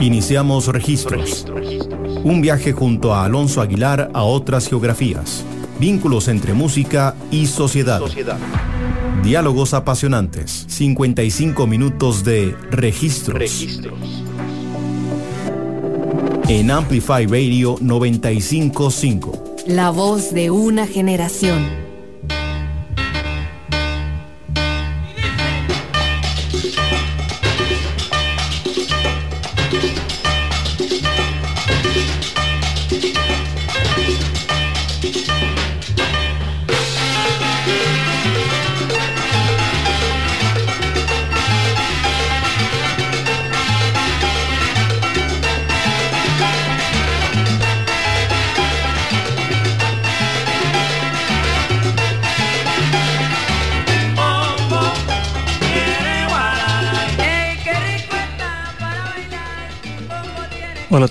Iniciamos registros. Un viaje junto a Alonso Aguilar a otras geografías. Vínculos entre música y sociedad. Diálogos apasionantes. 55 minutos de registros. En Amplify Radio 955. La voz de una generación.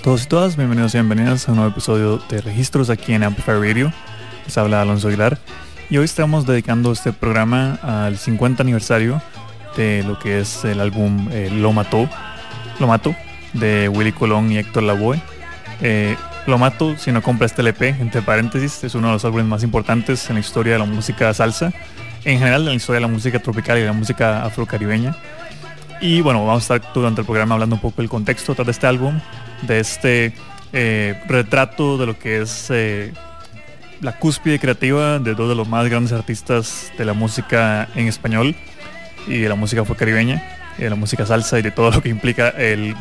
Todos y todas, bienvenidos y bienvenidas a un nuevo episodio de Registros aquí en Amplify Radio. Les habla Alonso Aguilar y hoy estamos dedicando este programa al 50 aniversario de lo que es el álbum eh, Lo Mató, Lo Mato de Willy Colón y Héctor Lavoe. Eh, Lo Mato, si no compra este LP, entre paréntesis, es uno de los álbumes más importantes en la historia de la música salsa, en general en la historia de la música tropical y de la música afrocaribeña. Y bueno, vamos a estar durante el programa hablando un poco del contexto de este álbum, de este eh, retrato de lo que es eh, la cúspide creativa de dos de los más grandes artistas de la música en español y de la música caribeña y de la música salsa y de todo lo que implica el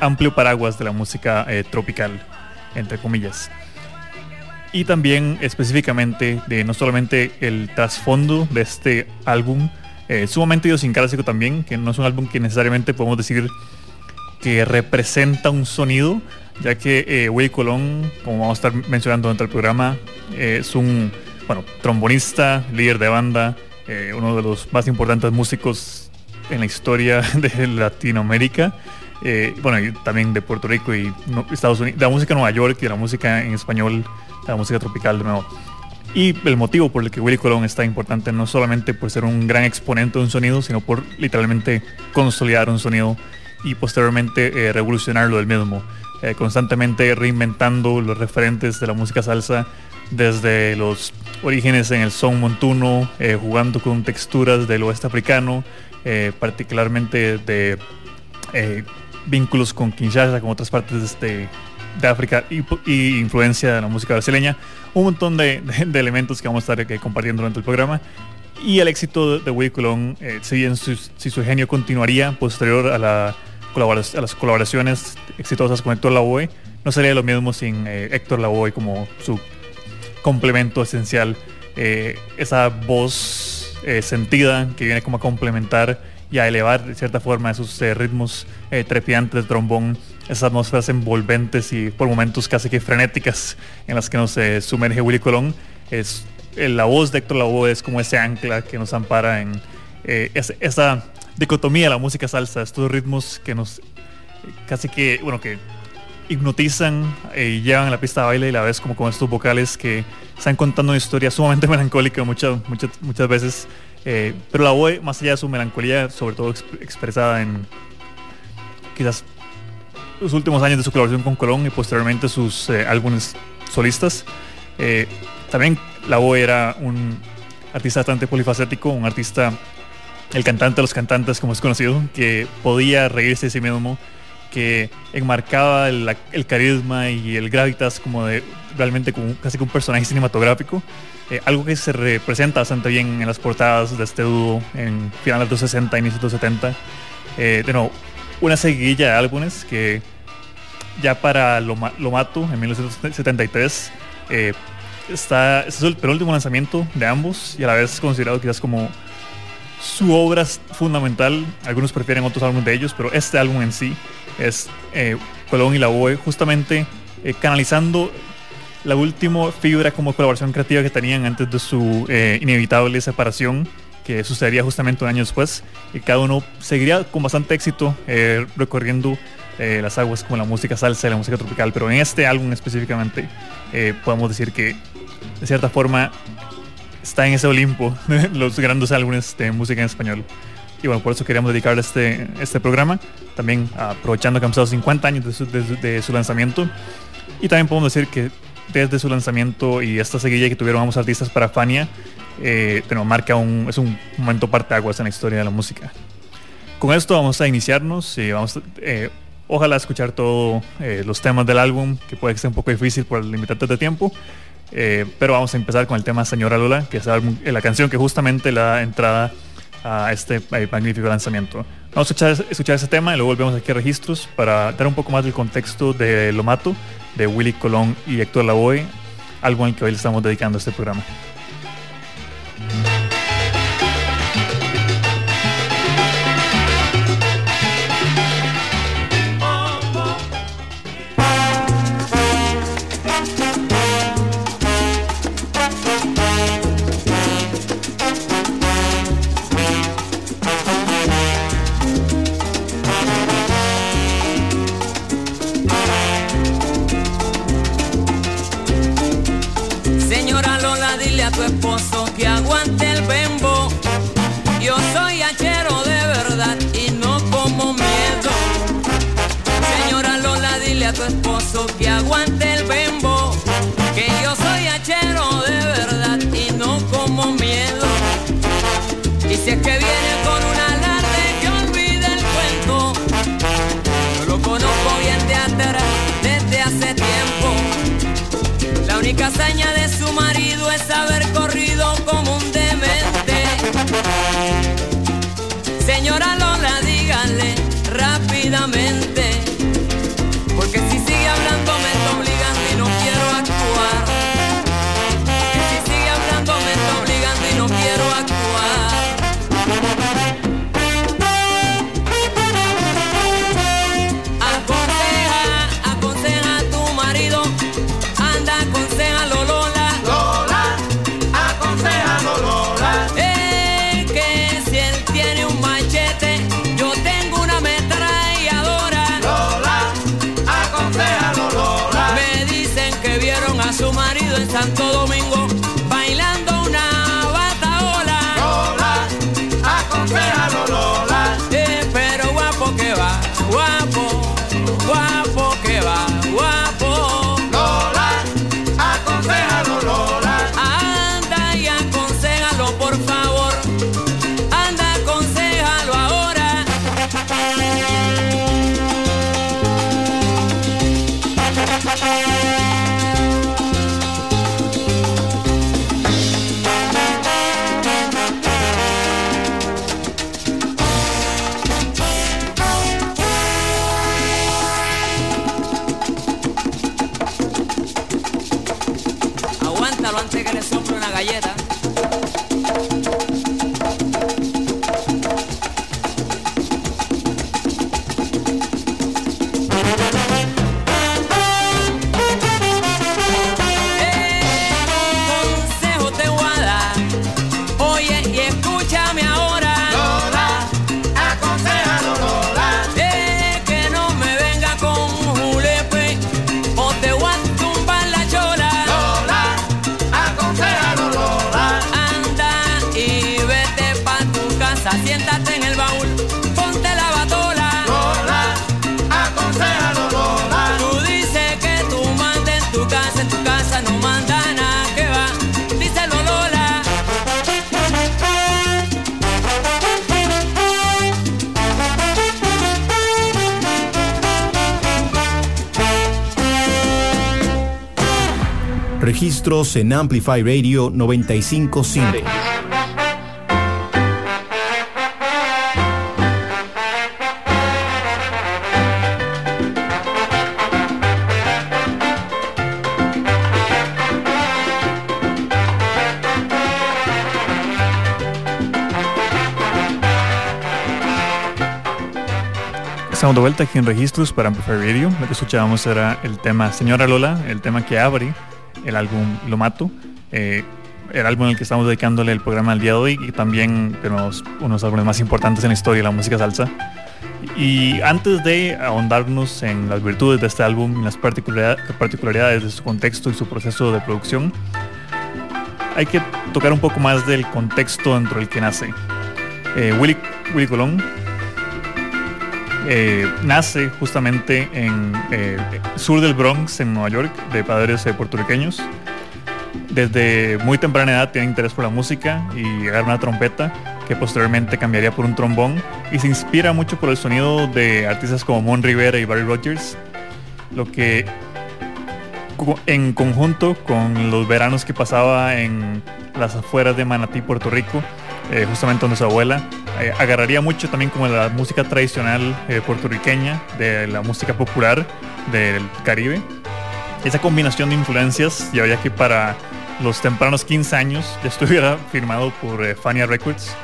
amplio paraguas de la música eh, tropical, entre comillas. Y también específicamente de no solamente el trasfondo de este álbum, sumamente idiosincrásico también, que no es un álbum que necesariamente podemos decir que representa un sonido, ya que eh, Colón, como vamos a estar mencionando durante el programa, eh, es un bueno, trombonista, líder de banda, eh, uno de los más importantes músicos en la historia de Latinoamérica. bueno, y también de Puerto Rico y Estados Unidos, de la música de Nueva York y de la música en español, la música tropical de nuevo. Y el motivo por el que Willy Colón está importante no solamente por ser un gran exponente de un sonido, sino por literalmente consolidar un sonido y posteriormente eh, revolucionarlo del mismo, eh, constantemente reinventando los referentes de la música salsa desde los orígenes en el son montuno, eh, jugando con texturas del oeste africano, particularmente de vínculos con Kinshasa, con otras partes de, de África y, influencia de la música brasileña, un montón de, elementos que vamos a estar compartiendo durante el programa. Y el éxito de Willy Colón, si bien su, genio continuaría posterior a la a las colaboraciones exitosas con Héctor Lavoe, no sería lo mismo sin eh, Héctor Lavoe como su complemento esencial. Eh, esa voz eh, sentida que viene como a complementar y a elevar de cierta forma esos ritmos trepidantes trombón, esas atmósferas envolventes y por momentos casi que frenéticas en las que nos sumerge Willy Colón. Es, la voz de Héctor Lavoe es como ese ancla que nos ampara en esa dicotomía de la música salsa, estos ritmos que nos casi que, bueno, que hipnotizan y llevan a la pista de baile y la vez como con estos vocales que están contando una historia sumamente melancólica muchas, muchas, muchas veces. Eh, pero la voz, más allá de su melancolía, sobre todo expresada en quizás los últimos años de su colaboración con Colón y posteriormente sus eh, álbumes solistas. Eh, también la era un artista bastante polifacético, un artista el cantante de los cantantes, como es conocido, que podía reírse de sí mismo, que enmarcaba el, carisma y el gravitas como de realmente como casi como un personaje cinematográfico. Eh, algo que se representa bastante bien en las portadas de este dúo en finales de los 60, inicios de los 70. Eh, de nuevo, una seguidilla de álbumes que ya para Lo, Mato en 1973 eh, este es el penúltimo lanzamiento de ambos y a la vez considerado quizás como su obra fundamental, algunos prefieren otros álbumes de ellos, pero este álbum en sí es eh, Colón y la Boe justamente eh, canalizando la última fibra como colaboración creativa que tenían antes de su eh, inevitable separación que sucedería justamente un año después y cada uno seguiría con bastante éxito recorriendo las aguas como la música salsa y la música tropical, pero en este álbum específicamente podemos decir que de cierta forma está en ese Olimpo los grandes álbumes de música en español. y bueno, por eso queríamos dedicarle este, este programa, también aprovechando que han pasado 50 años de su, de, su, lanzamiento. Y también podemos decir que desde su lanzamiento y esta seguilla que tuvieron ambos artistas para Fania, eh, marca un, es un momento parteaguas en la historia de la música. Con esto vamos a iniciarnos y vamos eh, ojalá escuchar todos eh, los temas del álbum, que puede ser un poco difícil por el limitante de tiempo. Eh, pero vamos a empezar con el tema Señora Lola, que es la canción que justamente la da entrada a este magnífico lanzamiento. Vamos a escuchar, escuchar, ese tema y luego volvemos aquí a registros para dar un poco más del contexto de Lo Mato, de Willy Colón y Héctor Lavoe, algo al que hoy le estamos dedicando este programa. Registros en Amplify Radio 955. Estamos de vuelta aquí en Registros para Amplify Radio. Lo que escuchábamos era el tema Señora Lola, el tema que abre el álbum Lo Mato. Eh, el álbum en el que estamos dedicándole el programa al día de hoy y también tenemos unos álbumes más importantes en la historia de la música salsa. Y antes de ahondarnos en las virtudes de este álbum y las particularidades de su contexto y su proceso de producción, hay que tocar un poco más del contexto dentro del que nace. Willy, Willy Colón nace justamente en el sur del Bronx, en Nueva York, de padres puertorriqueños. Desde muy temprana edad tiene interés por la música y agarra una trompeta que posteriormente cambiaría por un trombón y se inspira mucho por el sonido de artistas como Mon Rivera y Barry Rogers, lo que en conjunto con los veranos que pasaba en las afueras de Manatí, Puerto Rico, eh, justamente donde su abuela, eh, agarraría mucho también como la música tradicional eh, puertorriqueña, de la música popular del Caribe. Esa combinación de influencias ya que para los tempranos 15 años ya estuviera firmado por Fania Records.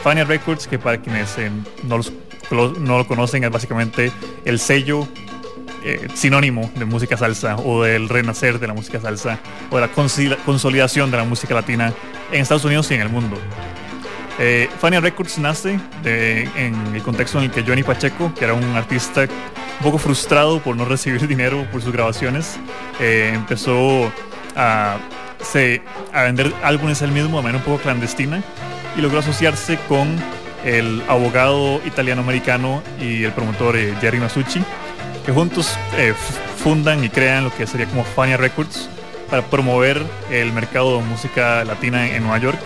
Fania Records, que para quienes no, no lo conocen, es básicamente el sello eh, sinónimo de música salsa o del renacer de la música salsa o de la consolidación de la música latina en Estados Unidos y en el mundo. Eh, Fania Records nace en el contexto en el que Johnny Pacheco, que era un artista un poco frustrado por no recibir dinero por sus grabaciones, eh, empezó a, vender álbumes él mismo de manera un poco clandestina y logró asociarse con el abogado italiano-americano y el promotor Jerry Masucci que juntos eh, fundan y crean lo que sería como Fania Records para promover el mercado de música latina en Nueva York.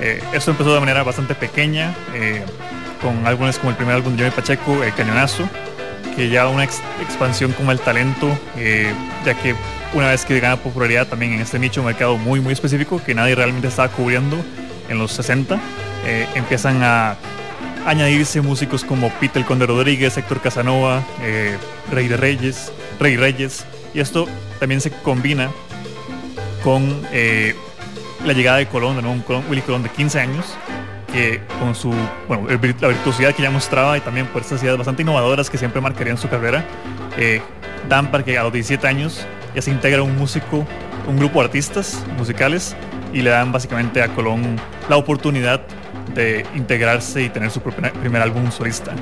Eh, esto empezó de manera bastante pequeña, eh, con álbumes como el primer álbum de Johnny Pacheco, El Cañonazo, que ya una expansión como el talento, ya que una vez que gana popularidad también en este nicho de mercado muy muy específico que nadie realmente estaba cubriendo en los 60, empiezan a añadirse músicos como Peter Conde Rodríguez, Héctor Casanova, eh, Rey de Reyes, Rey Reyes, y esto también se combina con eh, la llegada de Colón, de un Willy Colón de 15 años, que con su, bueno, la virtuosidad que ya mostraba y también por estas ideas bastante innovadoras que siempre marcarían su carrera, eh, dan para que a los 17 años ya se integra un músico, un grupo de artistas musicales y le dan básicamente a Colón la oportunidad de integrarse y tener su primer álbum solista.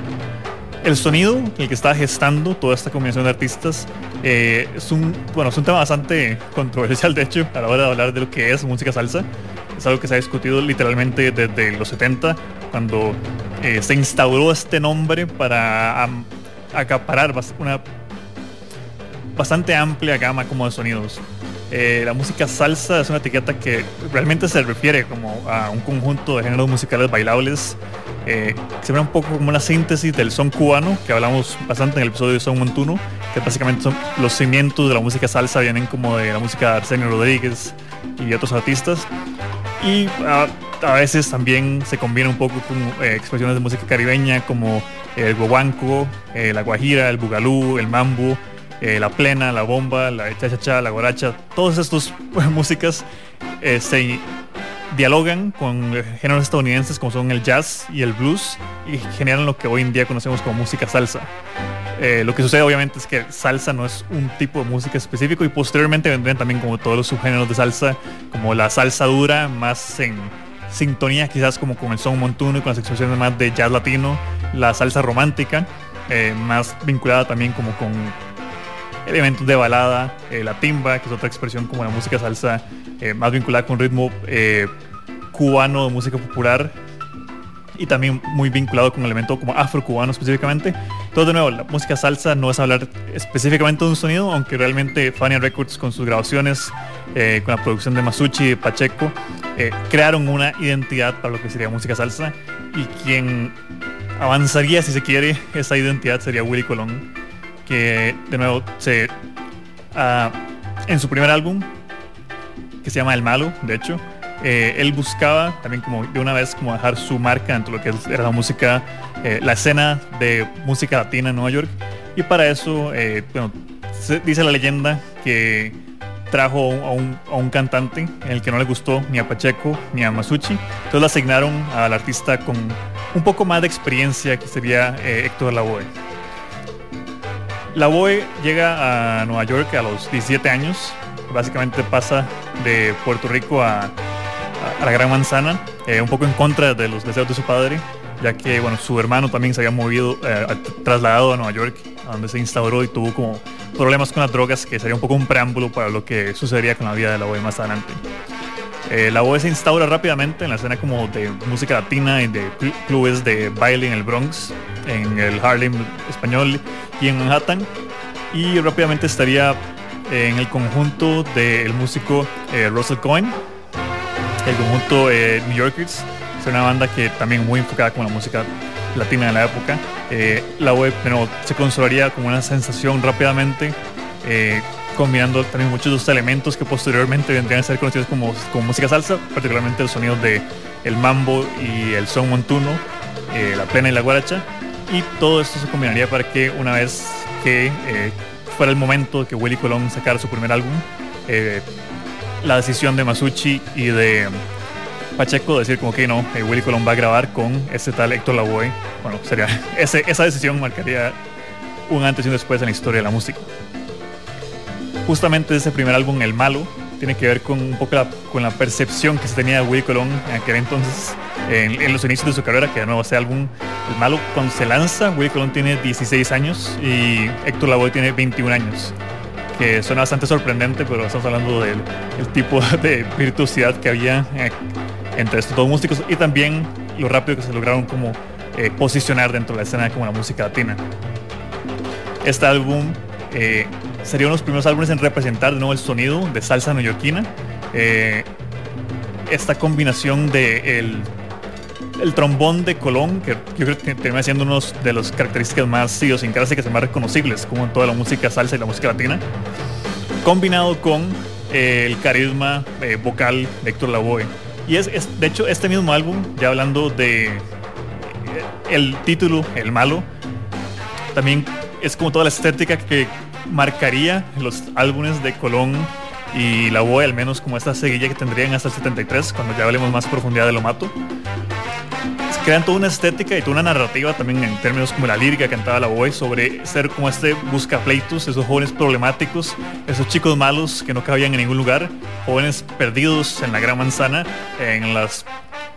El sonido, el que está gestando toda esta combinación de artistas, eh, es, un, bueno, es un tema bastante controversial, de hecho, a la hora de hablar de lo que es música salsa. Es algo que se ha discutido literalmente desde los 70, cuando eh, se instauró este nombre para acaparar una bastante amplia gama como de sonidos. Eh, la música salsa es una etiqueta que realmente se refiere como a un conjunto de géneros musicales bailables eh, se ve un poco como una síntesis del son cubano, que hablamos bastante en el episodio de Son Montuno, que básicamente son los cimientos de la música salsa, vienen como de la música de Arsenio Rodríguez y otros artistas. Y a, veces también se combina un poco con eh, expresiones de música caribeña como el guaguanco, la guajira, el bugalú, el mambo, eh, la plena, la bomba, la cha-cha-cha, la guaracha, todas estas músicas eh, se dialogan con géneros estadounidenses como son el jazz y el blues y generan lo que hoy en día conocemos como música salsa. Eh, lo que sucede obviamente es que salsa no es un tipo de música específico y posteriormente vendrían también como todos los subgéneros de salsa, como la salsa dura, más en sintonía quizás como con el son montuno y con las expresiones más de jazz latino, la salsa romántica, más vinculada también como con elementos de balada, eh, la timba, que es otra expresión como la música salsa, eh, más vinculada con ritmo eh, cubano de música popular y también muy vinculado con el elemento como afro-cubano específicamente. Todo de nuevo, la música salsa no es hablar específicamente de un sonido, aunque realmente Fania Records con sus grabaciones, con la producción de Masucci y Pacheco, crearon una identidad para lo que sería música salsa y quien avanzaría, si se quiere, esa identidad sería Willy Colón que de nuevo se ah, en su primer álbum que se llama El Malo, de hecho, eh, él buscaba también como de una vez como dejar su marca entre lo que era la música, eh, la escena de música latina en Nueva York y para eso, eh, bueno, dice la leyenda que trajo a un, a un, cantante en el que no le gustó ni a Pacheco ni a Masucci, entonces le asignaron al artista con un poco más de experiencia que sería Héctor Lavoe. La Boe llega a Nueva York a los 17 años. Básicamente pasa de Puerto Rico a, la Gran Manzana, eh, un poco en contra de los deseos de su padre, ya que bueno, su hermano también se había movido, eh, trasladado a Nueva York, donde se instauró y tuvo como problemas con las drogas, que sería un poco un preámbulo para lo que sucedería con la vida de la Boe más adelante. Eh, la voz se instaura rápidamente en la escena como de música latina y de clubes de baile en el Bronx, en el Harlem español y en Manhattan. Y rápidamente estaría en el conjunto del músico eh, Russell Cohen, el conjunto eh, New Yorkers. Es una banda que también muy enfocada con la música latina de la época. la web se consolaría como una sensación rápidamente combinando también muchos de los elementos que posteriormente vendrían a ser conocidos como, como música salsa, particularmente los sonidos de el mambo y el son montuno, eh, la plena y la guaracha. Y todo esto se combinaría para que una vez que eh, fuera el momento que Willy Colón sacara su primer álbum, eh, la decisión de Masucci y de Pacheco de decir como que no, Willy Colón va a grabar con ese tal Héctor Lavoe, bueno, sería ese, esa decisión marcaría un antes y un después en la historia de la música justamente ese primer álbum, El Malo, tiene que ver con un poco la, con la percepción que se tenía de Willy Colón en aquel entonces, en, los inicios de su carrera, que de nuevo ese álbum, El Malo, cuando se lanza, Willy Colón tiene 16 años y Héctor Lavoe tiene 21 años, que suena bastante sorprendente, pero estamos hablando del tipo de virtuosidad que había eh, entre estos dos músicos y también lo rápido que se lograron como eh, posicionar dentro de la escena como la música latina. Este álbum eh, sería uno de los primeros álbumes en representar el sonido de salsa neoyorquina. Eh, esta combinación de el, trombón de Colón, que yo creo que termina siendo uno de las características más idiosincrásicas y más reconocibles, como en toda la música salsa y la música latina, combinado con eh, el carisma eh, vocal de Héctor Lavoe. Y es, es, de hecho, este mismo álbum, ya hablando de el título, El Malo, también es como toda la estética que marcaría los álbumes de Colón y la Boe, al menos como esta seguilla que tendrían hasta el 73, cuando ya hablemos más profundidad de lo mato. Crean toda una estética y toda una narrativa también en términos como la lírica que cantaba la Boe sobre ser como este busca pleitos, esos jóvenes problemáticos, esos chicos malos que no cabían en ningún lugar, jóvenes perdidos en la gran manzana, en las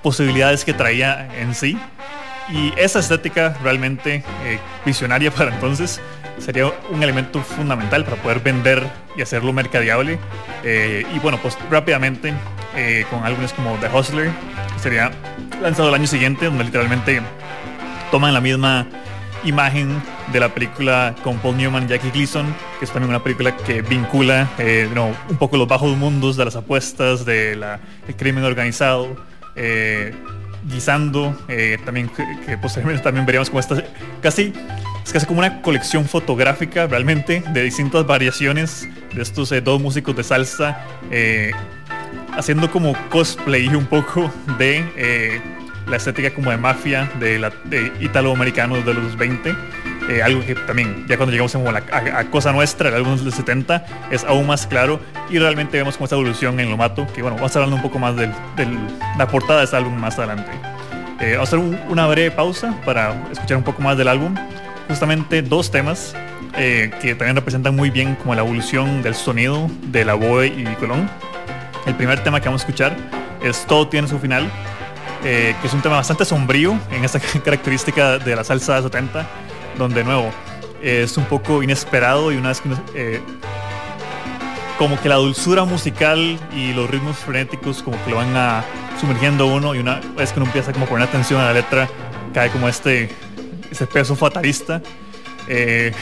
posibilidades que traía en sí. Y esa estética realmente eh, visionaria para entonces sería un elemento fundamental para poder vender y hacerlo mercadeable. Eh, y bueno, pues rápidamente eh, con álbumes como The Hustler, que sería lanzado el año siguiente, donde literalmente toman la misma imagen de la película con Paul Newman y Jackie Gleason, que es también una película que vincula eh, un poco los bajos mundos de las apuestas, del crimen organizado, guisando, también que, posteriormente también veríamos como esta casi es casi como una colección fotográfica realmente de distintas variaciones de estos eh, dos músicos de salsa eh, haciendo como cosplay un poco de eh, la estética como de mafia de, la, de italoamericanos de los 20 algo que también ya cuando llegamos a, cosa nuestra el álbum del 70 es aún más claro y realmente vemos como esta evolución en lo mato que bueno vamos a hablar un poco más de la portada de este álbum más adelante. Vamos a hacer una breve pausa para escuchar un poco más del álbum. Justamente dos temas eh, que también representan muy bien como la evolución del sonido de la Boe y Colón. El primer tema que vamos a escuchar es Todo tiene su final, eh, que es un tema bastante sombrío en esta característica de la salsa de 70, donde de nuevo es un poco inesperado y una vez que eh, como que la dulzura musical y los ritmos frenéticos como que lo van a sumergiendo uno y una vez que uno empieza como a poner atención a la letra cae como este ese peso fatalista. Eh,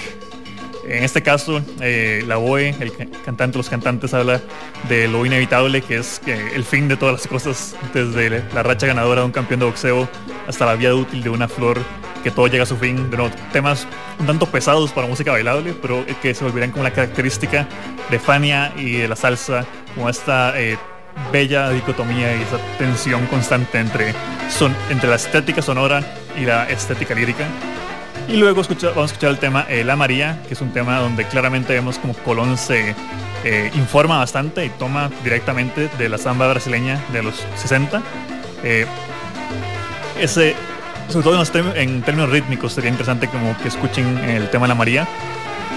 en este caso, eh, la BOE, el cantante, los cantantes habla de lo inevitable que es el fin de todas las cosas, desde la racha ganadora de un campeón de boxeo hasta la vía útil de una flor, que todo llega a su fin. De nuevo, temas un tanto pesados para música bailable, pero que se volverán como la característica de Fania y de la salsa, como esta eh, bella dicotomía y esa tensión constante entre, son, entre la estética sonora y la estética lírica. Y luego vamos a escuchar el tema eh, La María, que es un tema donde claramente vemos como Colón se eh, informa bastante y toma directamente de la samba brasileña de los 60. Eh, ese, sobre todo en, términos rítmicos, sería interesante como que escuchen el tema La María,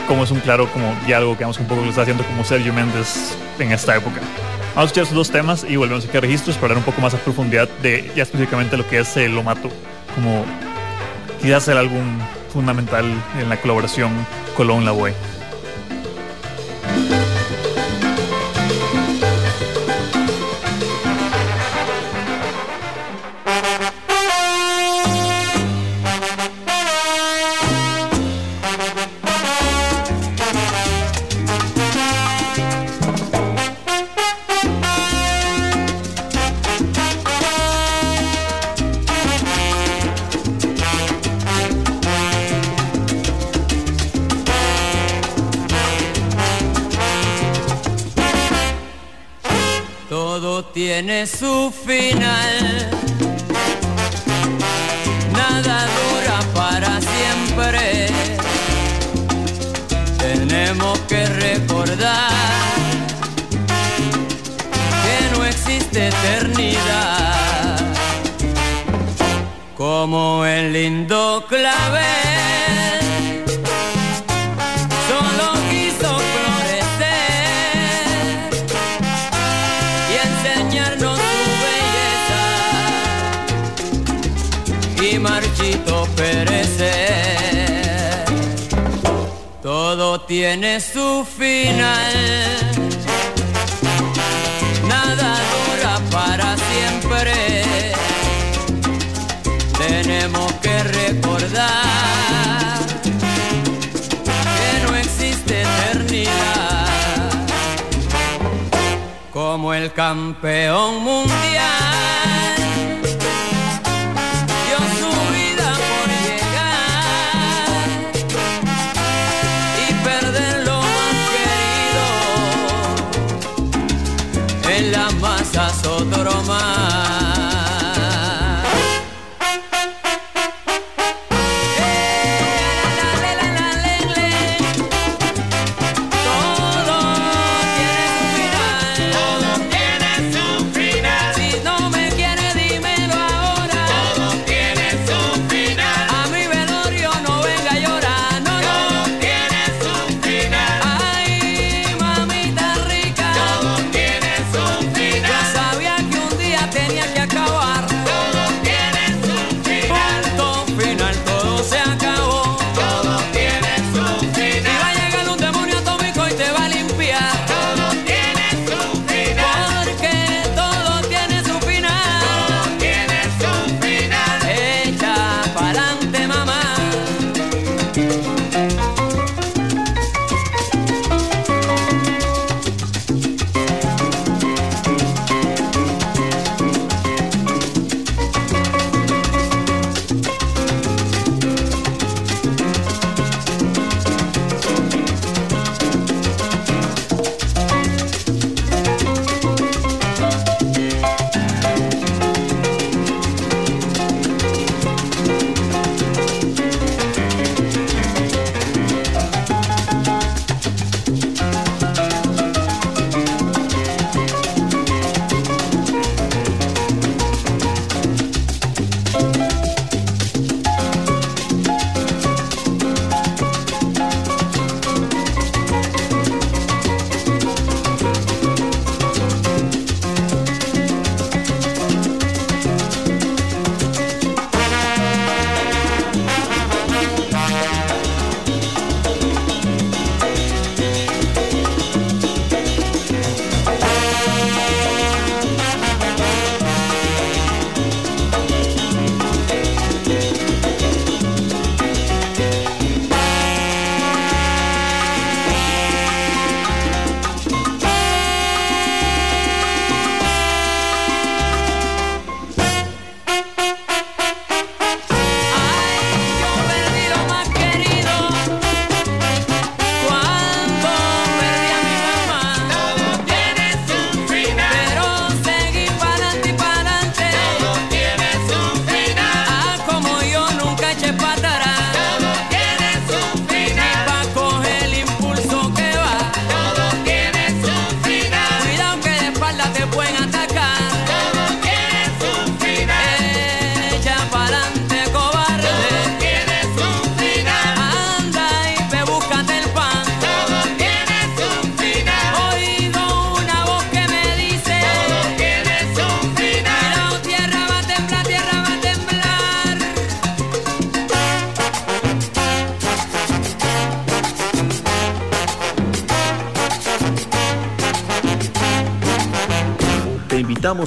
como es un claro como diálogo que vamos un poco lo está haciendo como Sergio Méndez en esta época. Vamos a escuchar esos dos temas y volvemos a registros para ver un poco más a profundidad de ya específicamente lo que es el Lomato, como quizás el álbum fundamental en la colaboración Colón otro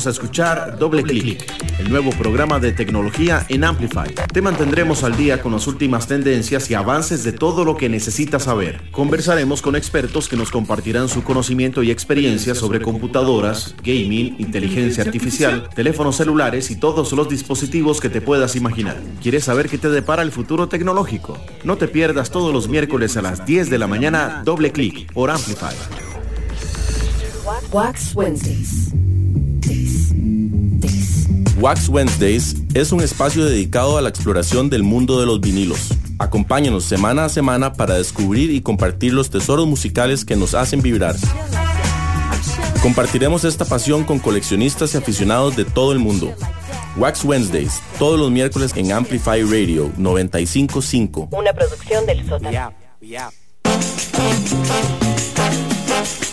A escuchar Doble Clic, el nuevo programa de tecnología en Amplify. Te mantendremos al día con las últimas tendencias y avances de todo lo que necesitas saber. Conversaremos con expertos que nos compartirán su conocimiento y experiencia sobre computadoras, gaming, inteligencia artificial, teléfonos celulares y todos los dispositivos que te puedas imaginar. ¿Quieres saber qué te depara el futuro tecnológico? No te pierdas todos los miércoles a las 10 de la mañana Doble Clic por Amplify. Wax Wednesdays. Wax Wednesdays es un espacio dedicado a la exploración del mundo de los vinilos. Acompáñanos semana a semana para descubrir y compartir los tesoros musicales que nos hacen vibrar. Compartiremos esta pasión con coleccionistas y aficionados de todo el mundo. Wax Wednesdays, todos los miércoles en Amplify Radio 955. Una producción del sótano. perder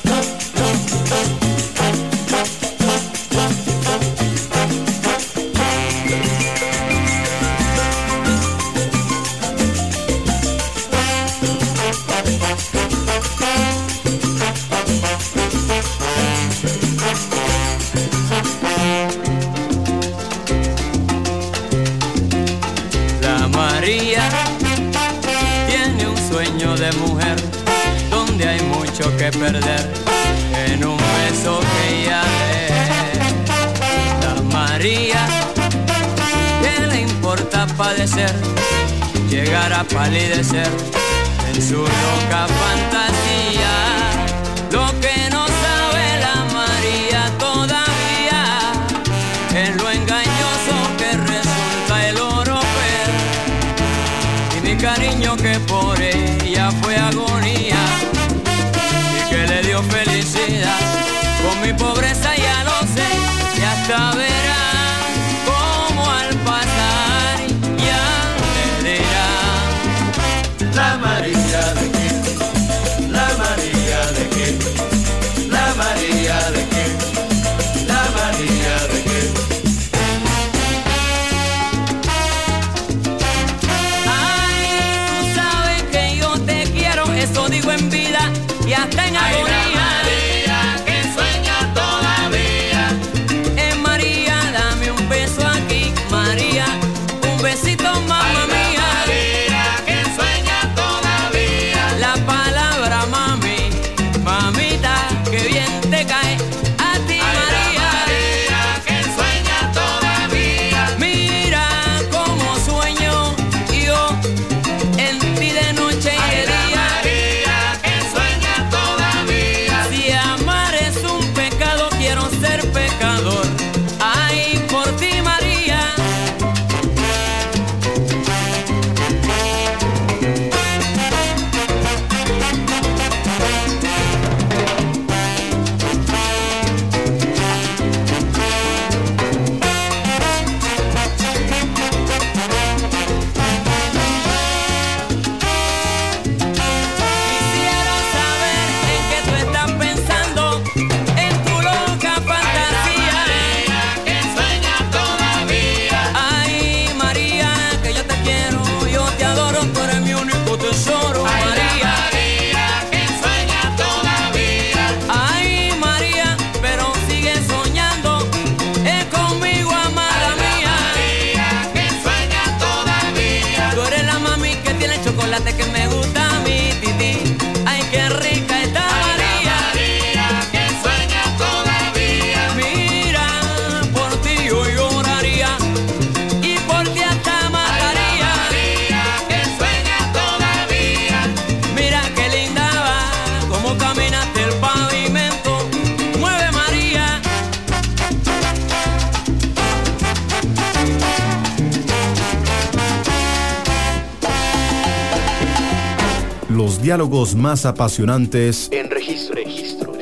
diálogos más apasionantes en registro.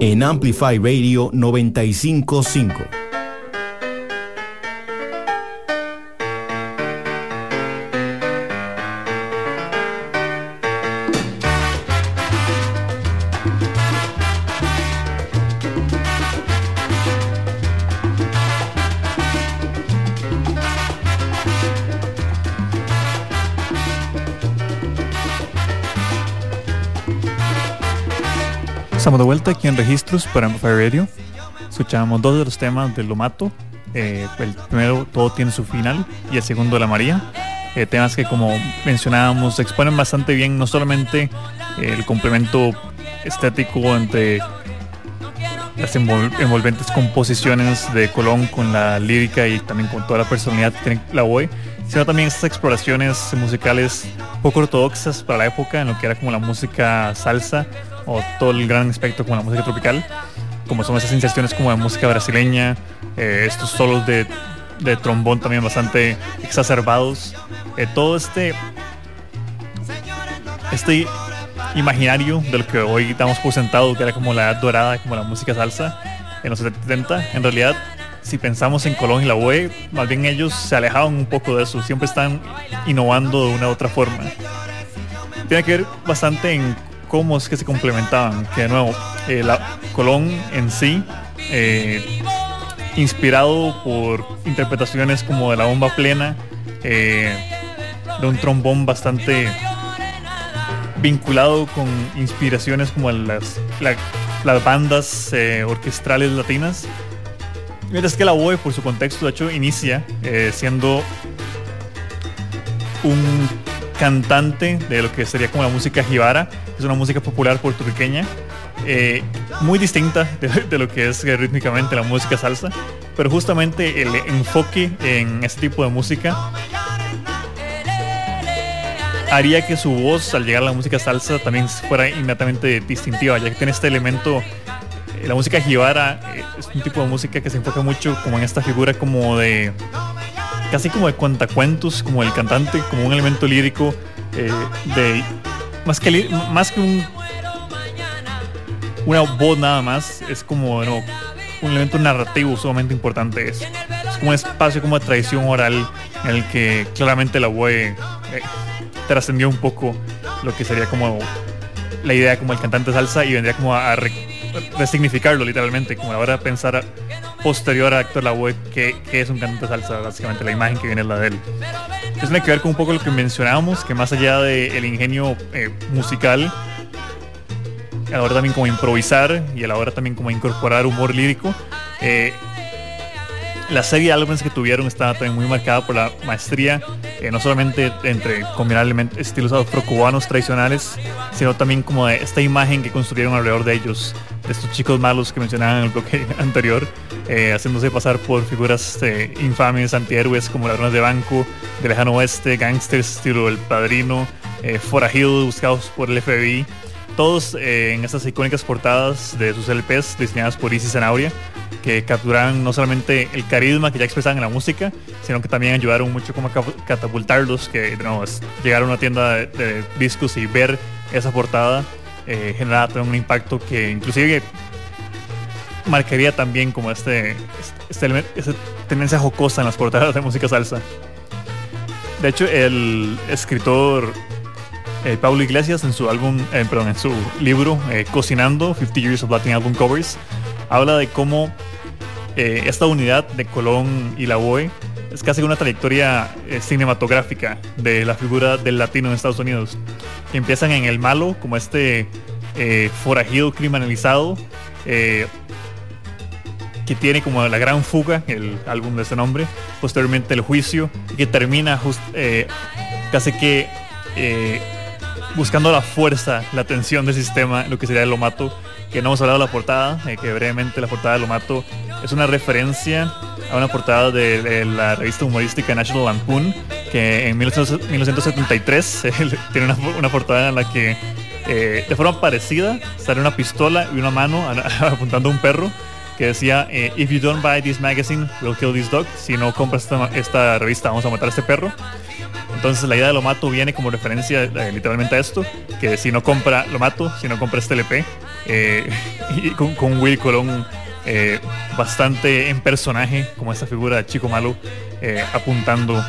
En Amplify Radio 955. Estamos de vuelta aquí en Registros para Amplify Radio. Escuchamos dos de los temas de Lo Mato. Eh, el primero, Todo tiene su final, y el segundo, La María. Eh, temas que, como mencionábamos, exponen bastante bien no solamente el complemento estético entre las envolventes composiciones de Colón con la lírica y también con toda la personalidad que tiene la OE, sino también estas exploraciones musicales poco ortodoxas para la época, en lo que era como la música salsa o todo el gran aspecto como la música tropical. como son esas inserciones como de música brasileña, eh, estos solos de, de, trombón también bastante exacerbados. Eh, todo este, este imaginario de lo que hoy damos por sentado, que era como la edad dorada, como la música salsa en los 70, en realidad si pensamos en Colón y la UE, más bien ellos se alejaban un poco de eso, siempre están innovando de una u otra forma. Tiene que ver bastante en cómo es que se complementaban, que de nuevo, eh, la Colón en sí, eh, inspirado por interpretaciones como de la bomba plena, eh, de un trombón bastante vinculado con inspiraciones como las, las bandas orquestrales latinas, Mientras que la BOE, por su contexto, de hecho, inicia eh, siendo un cantante de lo que sería como la música jibara, es una música popular puertorriqueña, eh, muy distinta de, lo que es rítmicamente la música salsa, pero justamente el enfoque en este tipo de música haría que su voz al llegar a la música salsa también fuera inmediatamente distintiva, ya que tiene este elemento la música jibara eh, es un tipo de música que se enfoca mucho como en esta figura como de casi como de cuentacuentos, como el cantante, como un elemento lírico eh, de más que más que un una voz nada más, es como un elemento narrativo sumamente importante. Es, es como un espacio como de tradición oral en el que claramente la voz eh, trascendió un poco lo que sería como la idea como el cantante salsa y vendría como a, a resignificarlo literalmente, como ahora pensar posterior a Héctor Lavoe que, que es un cantante salsa, básicamente la imagen que viene es la de él. Eso tiene que ver con un poco lo que mencionábamos, que más allá del ingenio eh, musical, a la hora también como improvisar y a la hora también como incorporar humor lírico, eh, la serie de álbumes que tuvieron estaba también muy marcada por la maestría, eh, no solamente entre combinar estilos afrocubanos tradicionales, sino también como de esta imagen que construyeron alrededor de ellos, de estos chicos malos que mencionaban en el bloque anterior, eh, haciéndose pasar por figuras eh, infames, antihéroes como ladrones de banco, de lejano oeste, gangsters, estilo El Padrino, forajidos buscados por el FBI todos en estas icónicas portadas de sus LPs diseñadas por Isis Zanauria que capturaban no solamente el carisma que ya expresaban en la música, sino que también ayudaron mucho como a catapultarlos, que no, llegar a una tienda de, discos y ver esa portada eh, un impacto que inclusive marcaría también como este, este, esta tendencia jocosa en las portadas de música salsa. De hecho, el escritor eh, Paulo Iglesias en su álbum, eh, perdón, en su libro eh, Cocinando 50 Years of Latin Album Covers, habla de cómo eh, esta unidad de Colón y la BOE es casi una trayectoria eh, cinematográfica de la figura del latino en Estados Unidos. empiezan en El Malo, como este eh, forajido criminalizado, que tiene como la gran fuga, el álbum de ese nombre, posteriormente El Juicio, que termina casi que buscando la fuerza, la tensión del sistema, lo que sería el Lomato, que no hemos hablado de la portada, que brevemente la portada de Lomato es una referencia a una portada de, la revista humorística National Lampoon, que en 1973 tiene una, portada en la que eh, de forma parecida sale una pistola y una mano apuntando a un perro que decía eh, If you don't buy this magazine, we'll kill this dog. Si no compras esta, revista, vamos a matar a este perro. Entonces la idea de lo mato viene como referencia eh, literalmente a esto, que si no compra lo mato, si no compra este LP, y con, con Will Colón eh, bastante en personaje, como esta figura de chico malo, eh, apuntando.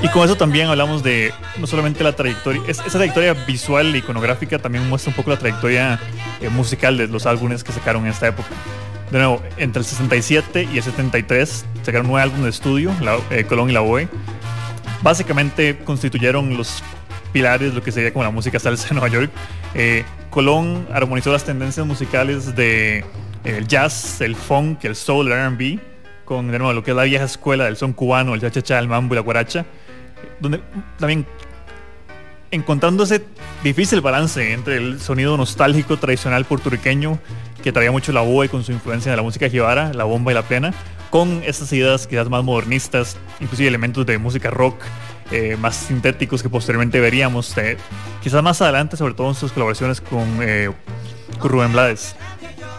Y con eso también hablamos de no solamente la trayectoria, esa trayectoria visual e iconográfica también muestra un poco la trayectoria eh, musical de los álbumes que sacaron en esta época. De nuevo, entre el 67 y el 73 sacaron nueve álbumes de estudio, la, Colón y la Boe. Básicamente constituyeron los pilares de lo que sería como la música salsa de Nueva York. Colón armonizó las tendencias musicales de el jazz, el funk, el soul, el R&B con de nuevo, lo que es la vieja escuela del son cubano, el cha-cha-cha, el mambo y la guaracha, donde también encontrando ese difícil balance entre el sonido nostálgico tradicional puertorriqueño que traía mucho la boa y con su influencia de la música jibara, la bomba y la plena, con estas ideas quizás más modernistas, inclusive elementos de música rock eh, más sintéticos que posteriormente veríamos. Eh, quizás más adelante, sobre todo en sus colaboraciones con eh, con Rubén Blades.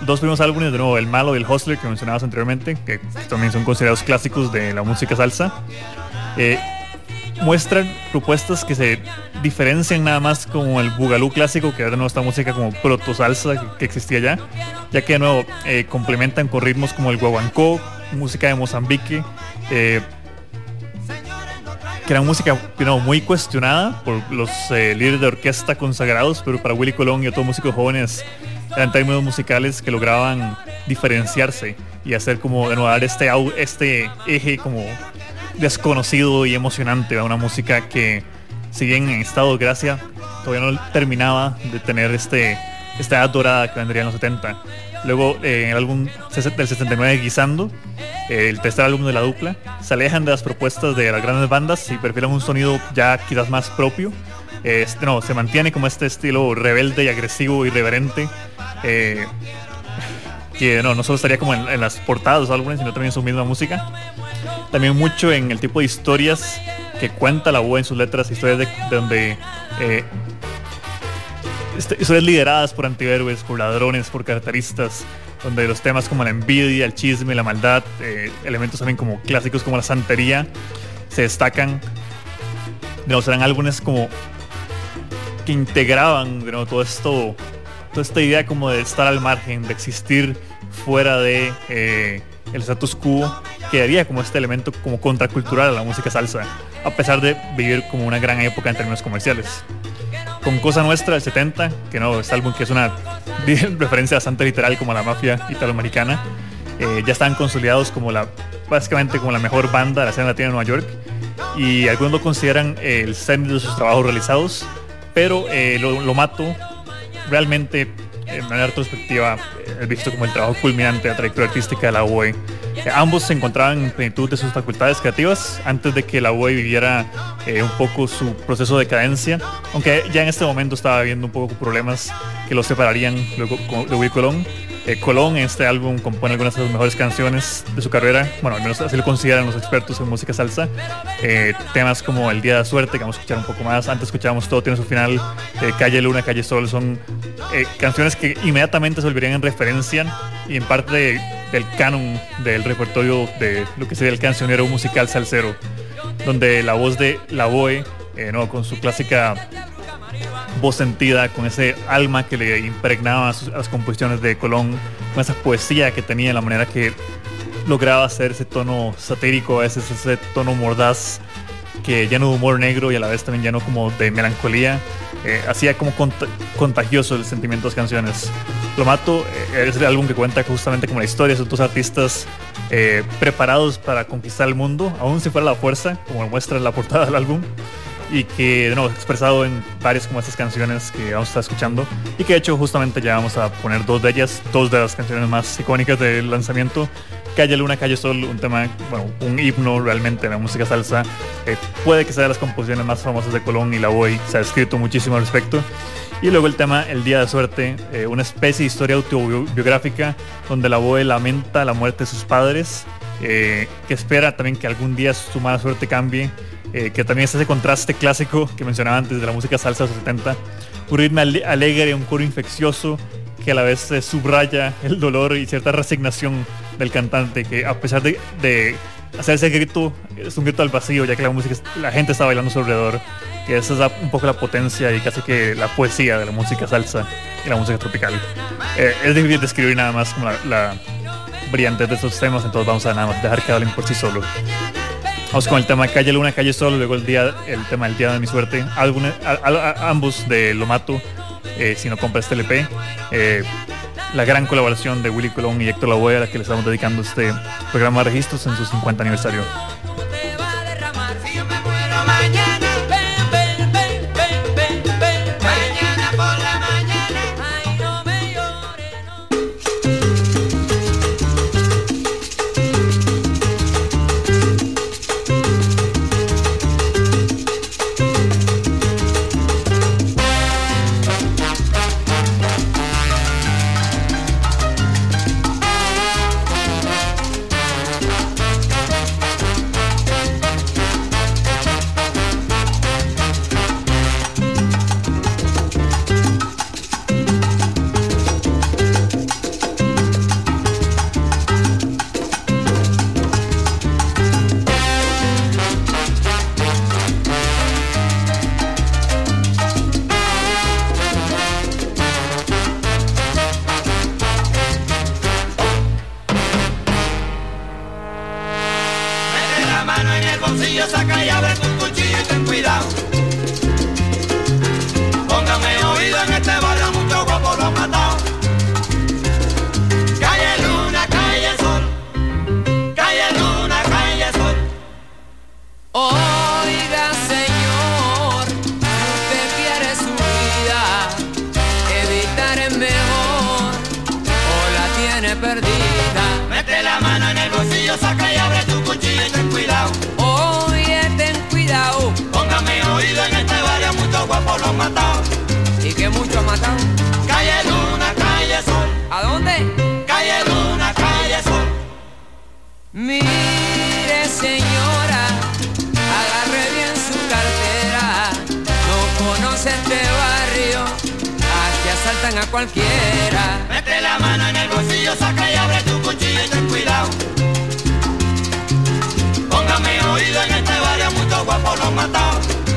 Dos primeros álbumes, de nuevo, El Malo y El Hustler, que mencionabas anteriormente, que también son considerados clásicos de la música salsa. Muestran propuestas que se diferencian nada más como el bugalú clásico, que era de nuevo esta música como proto salsa que, existía ya, ya que de nuevo eh, complementan con ritmos como el guaguancó, música de Mozambique, eh, que era música you know, muy cuestionada por los eh, líderes de orquesta consagrados, pero para Willy Colón y otros músicos jóvenes eran términos musicales que lograban diferenciarse y hacer como de nuevo dar este, este eje como desconocido y emocionante a una música que si bien en estado de gracia todavía no terminaba de tener este esta edad dorada que vendría en los 70 luego eh, en el álbum del 69 Guisando eh, el tercer álbum de la dupla se alejan de las propuestas de las grandes bandas y prefieren un sonido ya quizás más propio. Eh, este, no, se mantiene como este estilo rebelde y agresivo irreverente eh, que no, no solo estaría como en, las portadas de los álbumes sino también su misma música también mucho en el tipo de historias que cuenta la voz en sus letras, historias de, de donde eh, este- historias lideradas por antihéroes, por ladrones, por carteristas, donde los temas como la envidia, el chisme, la maldad, eh, elementos también como clásicos como la santería, se destacan. De nuevo, serán álbumes como que integraban todo esto, toda esta idea como de estar al margen, de existir fuera de eh, el status quo, que haría como este elemento como contracultural a la música salsa, a pesar de vivir como una gran época en términos comerciales. Con Cosa Nuestra del 70, que no, este álbum que es una referencia bastante literal como a la mafia italoamericana, eh, ya están consolidados como la, básicamente como la mejor banda de la escena latina de Nueva York y algunos lo consideran el cenit de sus trabajos realizados, pero eh, lo mato realmente de manera retrospectiva es visto como el trabajo culminante de la trayectoria artística de la OE. Eh, ambos se encontraban en plenitud de sus facultades creativas antes de que la OE viviera eh, un poco su proceso de decadencia, aunque ya en este momento estaba viendo un poco problemas que los separarían luego de Willy Colón. Eh, Colón en este álbum compone algunas de las mejores canciones de su carrera, bueno, al menos así lo consideran los expertos en música salsa. Eh, temas como El Día de la Suerte, que vamos a escuchar un poco más, antes escuchábamos Todo tiene su final, eh, Calle Luna, Calle Sol, son eh, canciones que inmediatamente se volverían en referencia y en parte del canon del repertorio de lo que sería el cancionero musical salsero, donde la voz de la Boe, eh, no, con su clásica voz sentida, con ese alma que le impregnaba a, sus- las composiciones de Colón, con esa poesía que tenía, la manera que lograba hacer ese tono satírico, veces ese tono mordaz, que lleno de humor negro y a la vez también lleno como de melancolía, eh, hacía como cont- contagioso el sentimiento de las canciones. Lo Mato eh, es el álbum que cuenta justamente como la historia de estos artistas eh, preparados para conquistar el mundo, aún si fuera la fuerza, como muestra la portada del álbum y que de expresado en varias como estas canciones que vamos a estar escuchando y que de hecho justamente ya vamos a poner dos de ellas, dos de las canciones más icónicas del lanzamiento. Calle Luna, Calle Sol, un tema, bueno, un himno realmente de la música salsa. Puede que sea de las composiciones más famosas de Colón y la Boy, se ha escrito muchísimo al respecto. Y luego el tema El Día de Suerte, eh, una especie de historia autobiográfica donde la Boe lamenta la muerte de sus padres, eh, que espera también que algún día su mala suerte cambie, eh, que también es ese contraste clásico que mencionaba antes de la música salsa de los 70, un ritmo ale- alegre, un coro infeccioso que a la vez eh, subraya el dolor y cierta resignación del cantante, que a pesar de, de hacer ese grito, es un grito al vacío, ya que la música, la gente está bailando a su alrededor, que esa es un poco la potencia y casi que la poesía de la música salsa y la música tropical. Eh, es difícil describir nada más como la, la brillantez de estos temas, entonces vamos a nada más dejar que hablen por sí solos. Vamos con el tema Calle Luna, Calle Sol, luego el día, el tema El Día de mi Suerte. Ambos de Lo Mato, eh, si no compras este LP. Eh, la gran colaboración de Willy Colón y Héctor Lavoe a la que le estamos dedicando este programa de registros en su 50 aniversario. ¿Y que mucho matan? Calle Luna, calle Sol. ¿A dónde? Calle Luna, calle Sol. Mire, señora, agarre bien su cartera. No conoce este barrio, aquí asaltan a cualquiera. Mete la mano en el bolsillo, saca y abre tu cuchillo y ten cuidado. Póngame oído en este barrio, muchos guapos los matados.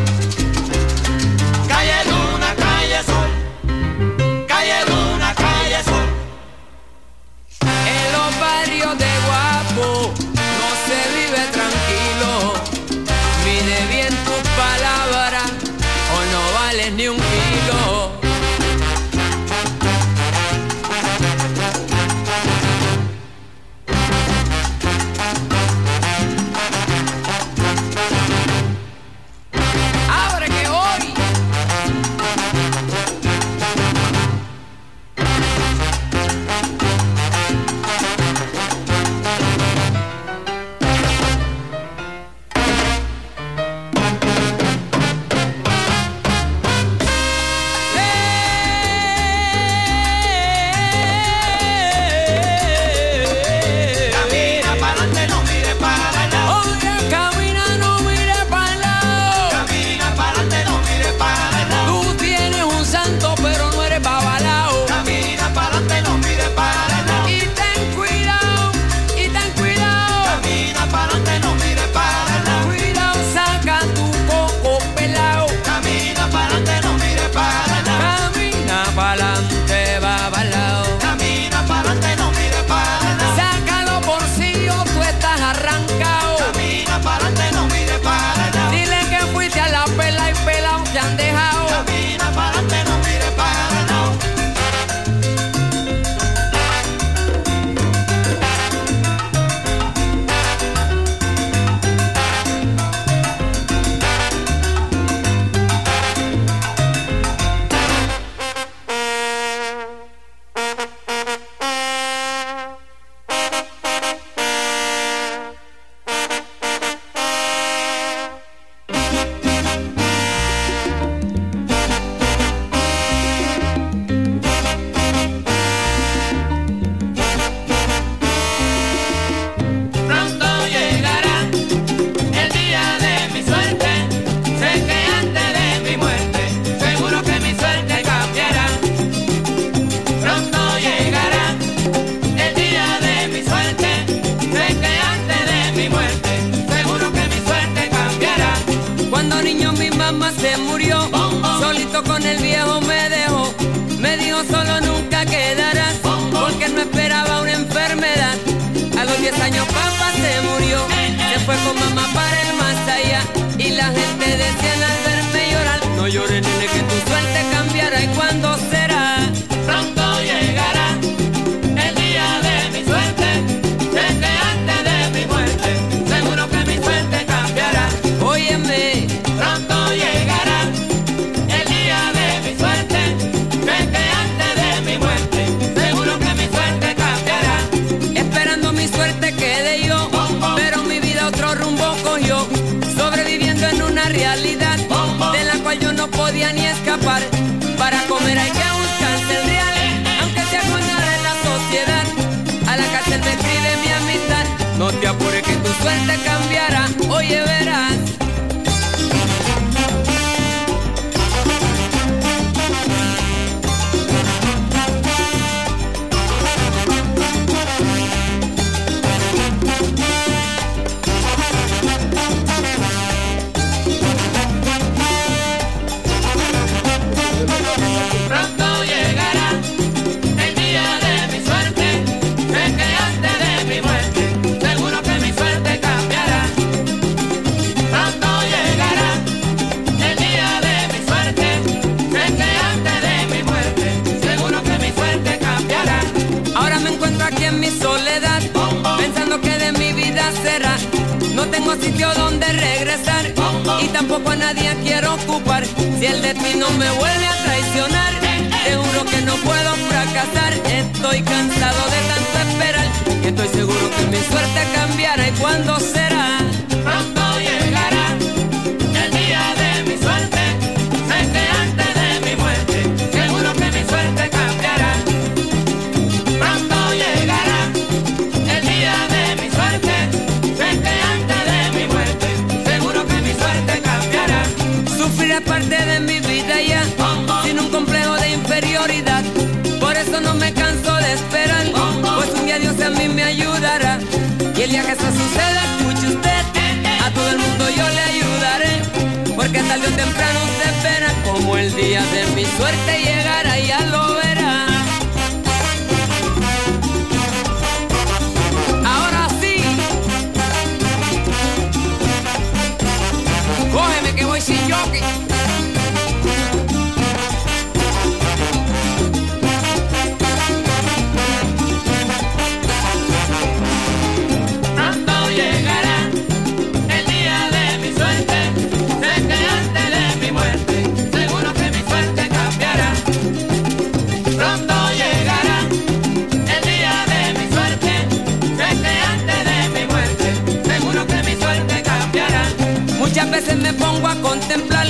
Muchas veces me pongo a contemplar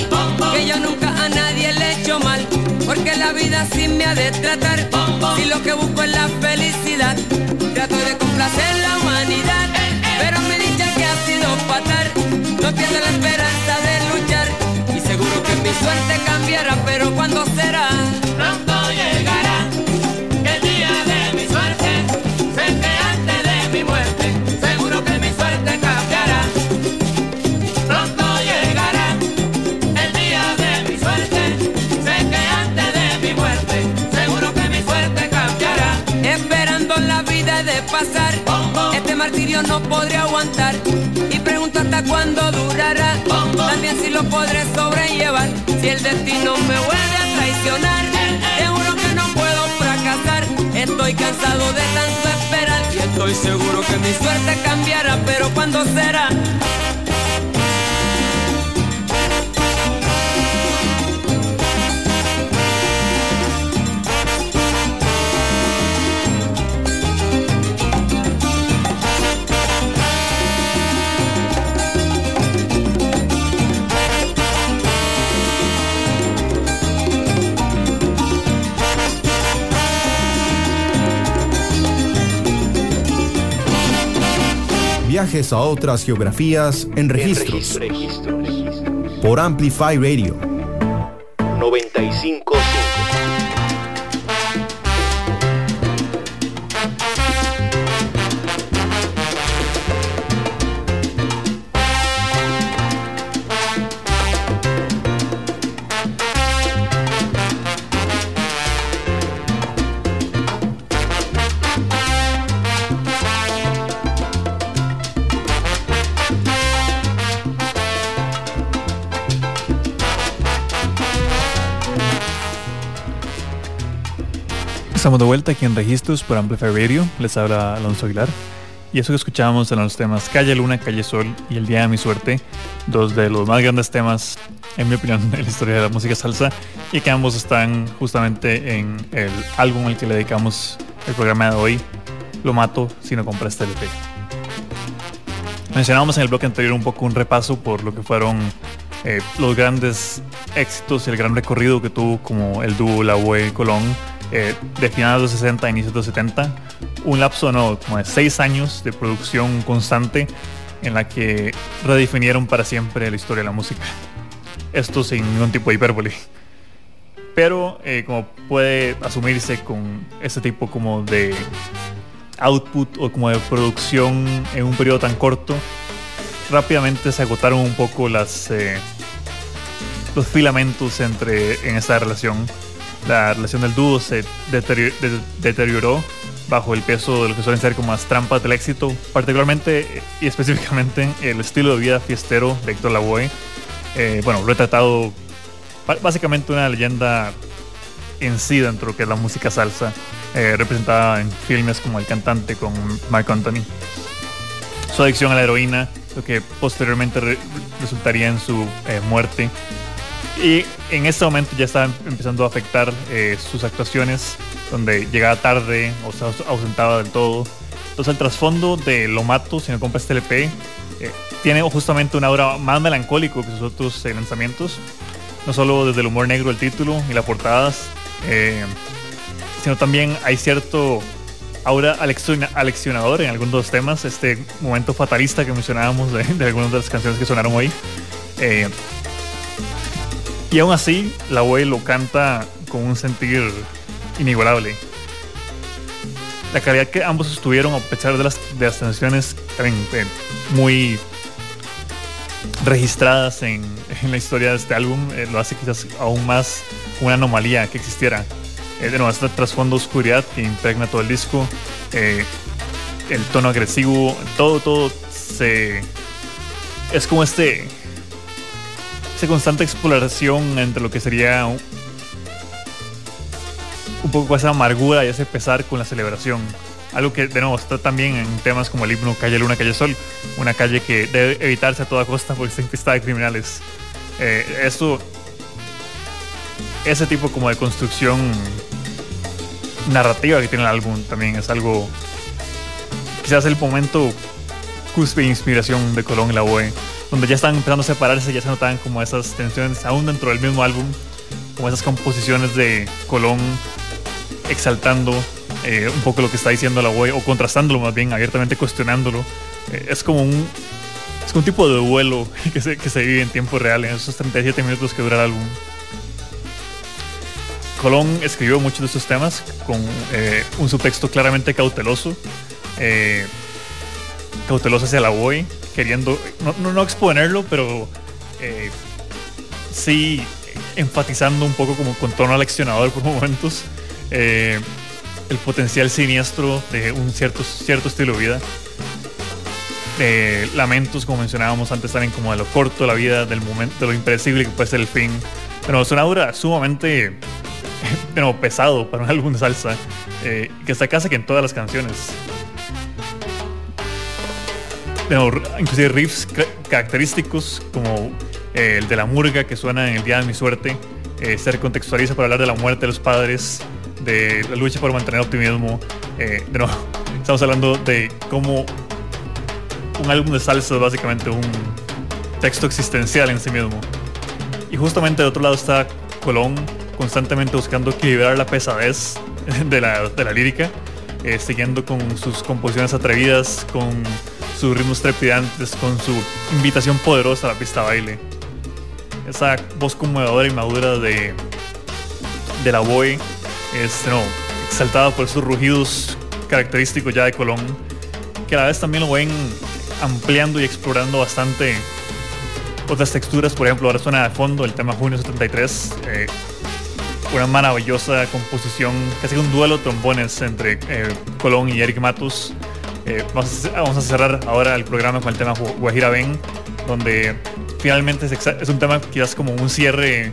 que yo nunca a nadie le he hecho mal. Porque la vida sí me ha de tratar. Si lo que busco es la felicidad, trato de complacer la humanidad. Pero me dicha que ha sido fatal. No pierdo la esperanza de luchar. Y seguro que mi suerte cambiará, pero ¿cuándo será? Este martirio no podré aguantar. Y pregunto hasta cuándo durará. También si lo podré sobrellevar. Si el destino me vuelve a traicionar. Seguro que no puedo fracasar. Estoy cansado de tanto esperar. Y estoy seguro que mi suerte cambiará. Pero ¿cuándo será? Viajes a otras geografías en registros. Por Amplify Radio. Estamos de vuelta aquí en Registros por Amplify Radio. Les habla Alonso Aguilar. Y eso que escuchábamos en los temas Calle Luna, Calle Sol y El Día de mi Suerte, dos de los más grandes temas, en mi opinión, en la historia de la música salsa, y que ambos están justamente en el álbum al que le dedicamos el programa de hoy, Lo Mato si no compraste el EP. Mencionábamos en el bloque anterior un poco un repaso por lo que fueron eh, los grandes éxitos y el gran recorrido que tuvo como el dúo La Bue Colón eh, de finales de los 60 a inicios de los 70. Un lapso no, como de seis años de producción constante en la que redefinieron para siempre la historia de la música. Esto sin ningún tipo de hipérbole. Pero eh, como puede asumirse con este tipo como de output o como de producción en un periodo tan corto, rápidamente se agotaron un poco las, eh, los filamentos entre, en esta relación. La relación del dúo se deterior- de- deterioró bajo el peso de lo que suelen ser como las trampas del éxito, particularmente y específicamente el estilo de vida fiestero de Héctor Lavoe. Eh, bueno, retratado básicamente una leyenda en sí dentro de lo que es la música salsa, eh, representada en filmes como El Cantante con Mark Anthony. Su adicción a la heroína, lo que posteriormente re- resultaría en su eh, muerte. Y en este momento ya estaba empezando a afectar eh, sus actuaciones, donde llegaba tarde o se aus- ausentaba del todo. Entonces el trasfondo de Lo Mato, si no compras este LP, eh, tiene justamente una obra más melancólico que sus otros eh, lanzamientos. No solo desde el humor negro el título y las portadas, eh, sino también hay cierto aura aleccionador en algunos de los temas. Este momento fatalista que mencionábamos de, de algunas de las canciones que sonaron hoy. Y aún así, la Boy lo canta con un sentir inigualable. La calidad que ambos estuvieron, a pesar de las, de las tensiones muy registradas en, la historia de este álbum, eh, lo hace quizás aún más una anomalía que existiera. Eh, de nuevo, este trasfondo oscuridad que impregna todo el disco, eh, el tono agresivo, todo, todo se. Es como este. Constante exploración entre lo que sería un, poco esa amargura y ese pesar con la celebración. Algo que de nuevo está también en temas como el himno Calle Luna, Calle Sol, una calle que debe evitarse a toda costa porque está infestada de criminales. Eh, eso, ese tipo como de construcción narrativa que tiene el álbum también es algo, quizás el momento cúspide de inspiración de Colón y la BOE, donde ya están empezando a separarse, ya se notaban como esas tensiones aún dentro del mismo álbum, como esas composiciones de Colón exaltando eh, un poco lo que está diciendo la web o contrastándolo más bien, abiertamente cuestionándolo. Eh, es como un es un tipo de duelo que se, que se vive en tiempo real en esos 37 minutos que dura el álbum. Colón escribió muchos de estos temas con eh, un subtexto claramente cauteloso, cauteloso hacia la boy, queriendo no, no, exponerlo, pero sí enfatizando un poco como con tono aleccionador por momentos eh, el potencial siniestro de un cierto, cierto estilo de vida. Eh, lamentos, como mencionábamos antes, también como de lo corto la vida, del momento, de lo impredecible que puede ser el fin. Pero es una obra sumamente pero pesado para un álbum salsa, eh, que está casi que en todas las canciones. Pero, inclusive riffs característicos como el de la murga que suena en el día de mi suerte, se recontextualiza para hablar de la muerte de los padres, de la lucha por mantener optimismo. Eh, estamos hablando de cómo un álbum de salsa es básicamente un texto existencial en sí mismo. Y justamente de otro lado está Colón constantemente buscando equilibrar la pesadez de la, de la lírica, eh, siguiendo con sus composiciones atrevidas, con sus ritmos trepidantes, con su invitación poderosa a la pista baile. Esa voz conmovedora y madura de, de la Boy es no, exaltado por sus rugidos característicos ya de Colón, que a la vez también lo ven ampliando y explorando bastante otras texturas. Por ejemplo, ahora suena de fondo el tema Junio 73, eh, una maravillosa composición, casi un duelo de trombones entre eh, Colón y Eric Matus. Eh, vamos, a, cerrar ahora el programa con el tema Guajira Ben, donde finalmente es, es un tema quizás como un cierre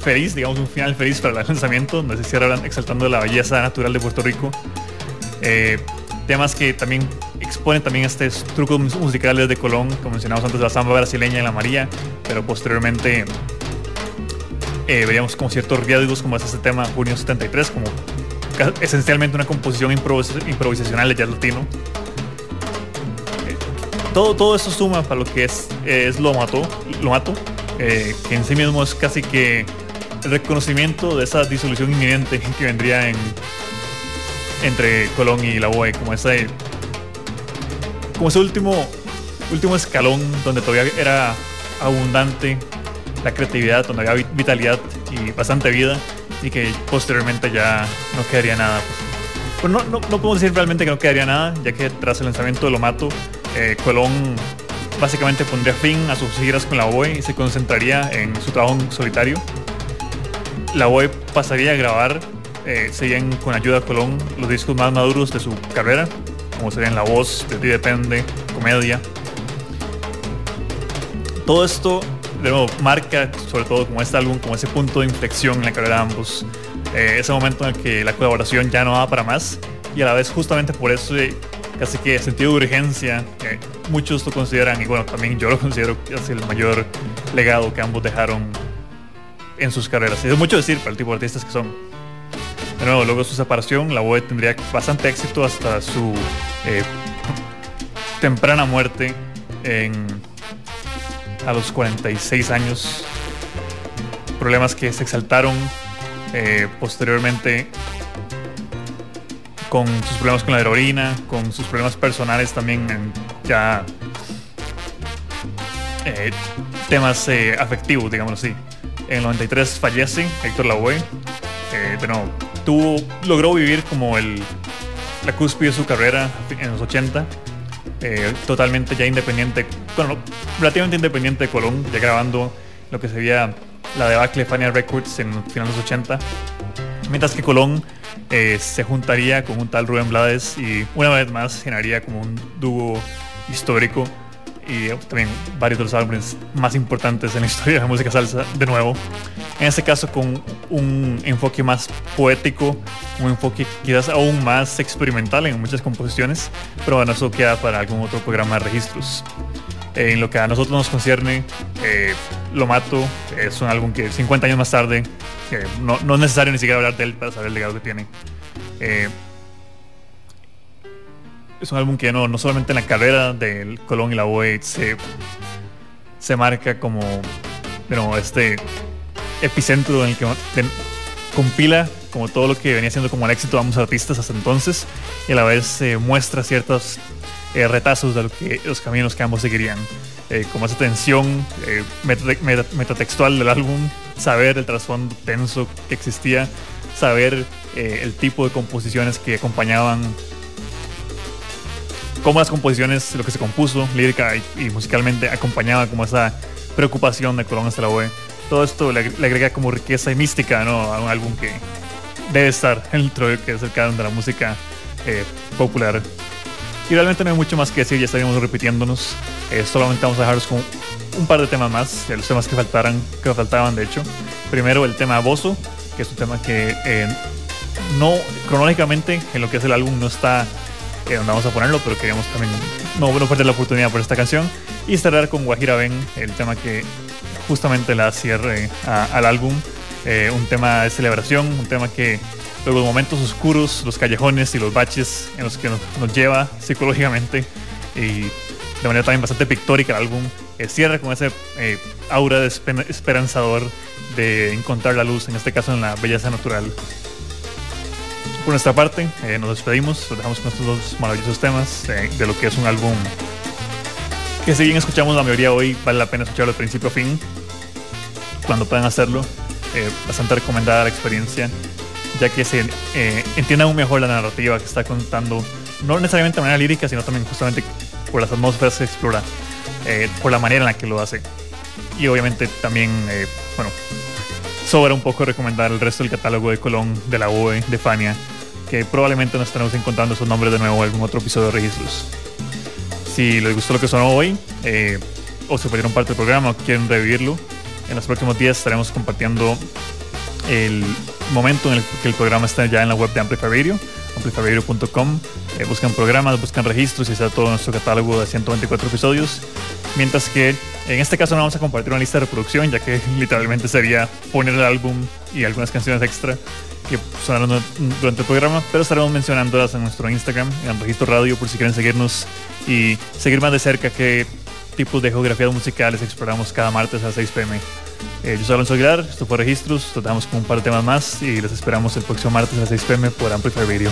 feliz, digamos un final feliz para el lanzamiento, donde se cierra exaltando la belleza natural de Puerto Rico. Eh, temas que también exponen también estos trucos musicales de Colón, como mencionamos antes, la samba brasileña y la María, pero posteriormente eh, veríamos como ciertos riesgos como es este tema Junio 73, como esencialmente una composición improvisacional de jazz latino. Eh, todo, todo eso suma para lo que es, es Lo Mato, Lo Mato que en sí mismo es casi que reconocimiento de esa disolución inminente que vendría en, entre Colón y la BOE, como ese, como ese último, último escalón donde todavía era abundante la creatividad, donde había vitalidad y bastante vida y que posteriormente ya no quedaría nada. Pues, no, no, podemos decir realmente que no quedaría nada, ya que tras el lanzamiento de Lo Mato, eh, Colón básicamente pondría fin a sus giras con la BOE y se concentraría en su trabajo en solitario la web pasaría a grabar, eh, serían con ayuda de Colón, los discos más maduros de su carrera, como serían La Voz, De Ti Depende, Comedia. Todo esto, de nuevo, marca sobre todo como este álbum, como ese punto de inflexión en la carrera de ambos. Eh, ese momento en el que la colaboración ya no va para más y a la vez justamente por eso eh, casi que sentido de urgencia, que muchos lo consideran, y bueno, también yo lo considero casi el mayor legado que ambos dejaron en sus carreras. Es mucho decir para el tipo de artistas que son. De nuevo, luego de su separación, la BOE tendría bastante éxito hasta su eh, temprana muerte en, a los 46 años. Problemas que se exaltaron eh, posteriormente con sus problemas con la heroína, con sus problemas personales también, ya eh, temas eh, afectivos, digámoslo así. En el 93 fallece Héctor Lavoe. Bueno, tuvo, logró vivir como el, la cúspide de su carrera en los 80. Eh, totalmente ya independiente, bueno, relativamente independiente de Colón, ya grabando lo que sería la debacle Fania Records en finales de los 80. Mientras que Colón eh, se juntaría con un tal Rubén Blades y una vez más generaría como un dúo histórico y también varios de los álbumes más importantes en la historia de la música salsa de nuevo. En este caso con un enfoque más poético, un enfoque quizás aún más experimental en muchas composiciones, pero bueno, eso queda para algún otro programa de registros. Eh, en lo que a nosotros nos concierne, eh, Lo Mato es un álbum que 50 años más tarde, no, no es necesario ni siquiera hablar de él para saber el legado que tiene. Eh, es un álbum que no, no solamente en la carrera del Colón y la BOE se, se marca como bueno, este epicentro en el que compila como todo lo que venía siendo como el éxito de ambos artistas hasta entonces y a la vez se muestra ciertos eh, retazos de lo que, los caminos que ambos seguirían. Eh, como esa tensión eh, meta- meta- metatextual del álbum, saber el trasfondo tenso que existía, saber eh, el tipo de composiciones que acompañaban cómo las composiciones, lo que se compuso, lírica y, musicalmente, acompañaba como esa preocupación de Colón hasta la OE. Todo esto le, le agrega como riqueza y mística ¿no? a un álbum que debe estar dentro de que es el canon de la música eh, popular. Y realmente no hay mucho más que decir, ya estaríamos repitiéndonos. Eh, solamente vamos a dejaros con un par de temas más, de los temas que faltaran, que faltaban de hecho. Primero el tema Bozo, que es un tema que eh, no cronológicamente en lo que es el álbum no está eh, donde vamos a ponerlo, pero queríamos también no, perder la oportunidad por esta canción. Y cerrar con Guajira Ben, el tema que justamente la cierre al álbum. Eh, un tema de celebración, un tema que luego los momentos oscuros, los callejones y los baches en los que nos, lleva psicológicamente y de manera también bastante pictórica el álbum, eh, cierra con ese eh, aura de espe- esperanzador de encontrar la luz, en este caso en la belleza natural. Por nuestra parte, eh, nos despedimos, los dejamos con estos dos maravillosos temas eh, de lo que es un álbum que si bien escuchamos la mayoría hoy, vale la pena escucharlo de principio a fin, cuando puedan hacerlo. Eh, bastante recomendada la experiencia, ya que se entiende aún mejor la narrativa que está contando, no necesariamente de manera lírica, sino también justamente por las atmósferas que explora, por la manera en la que lo hace. Y obviamente también, bueno, sobra un poco recomendar el resto del catálogo de Colón, de la OE, de Fania, que probablemente nos estaremos encontrando esos nombres de nuevo en algún otro episodio de registros. Si les gustó lo que sonó hoy, eh, o se perdieron parte del programa o quieren revivirlo, en los próximos días estaremos compartiendo el momento en el que el programa está ya en la web de Amplify Radio, amplifyradio.com. Eh, buscan programas, buscan registros y está todo nuestro catálogo de 124 episodios. Mientras que en este caso no vamos a compartir una lista de reproducción, ya que literalmente sería poner el álbum y algunas canciones extra que sonaron du- durante el programa, pero estaremos mencionándolas en nuestro Instagram, en Registro Radio, por si quieren seguirnos y seguir más de cerca qué tipos de geografías musicales exploramos cada martes a las 6 pm. Eh, yo soy Alonso Aguilar, esto fue Registros, dejamos con un par de temas más y les esperamos el próximo martes a las 6 pm por Amplify Radio.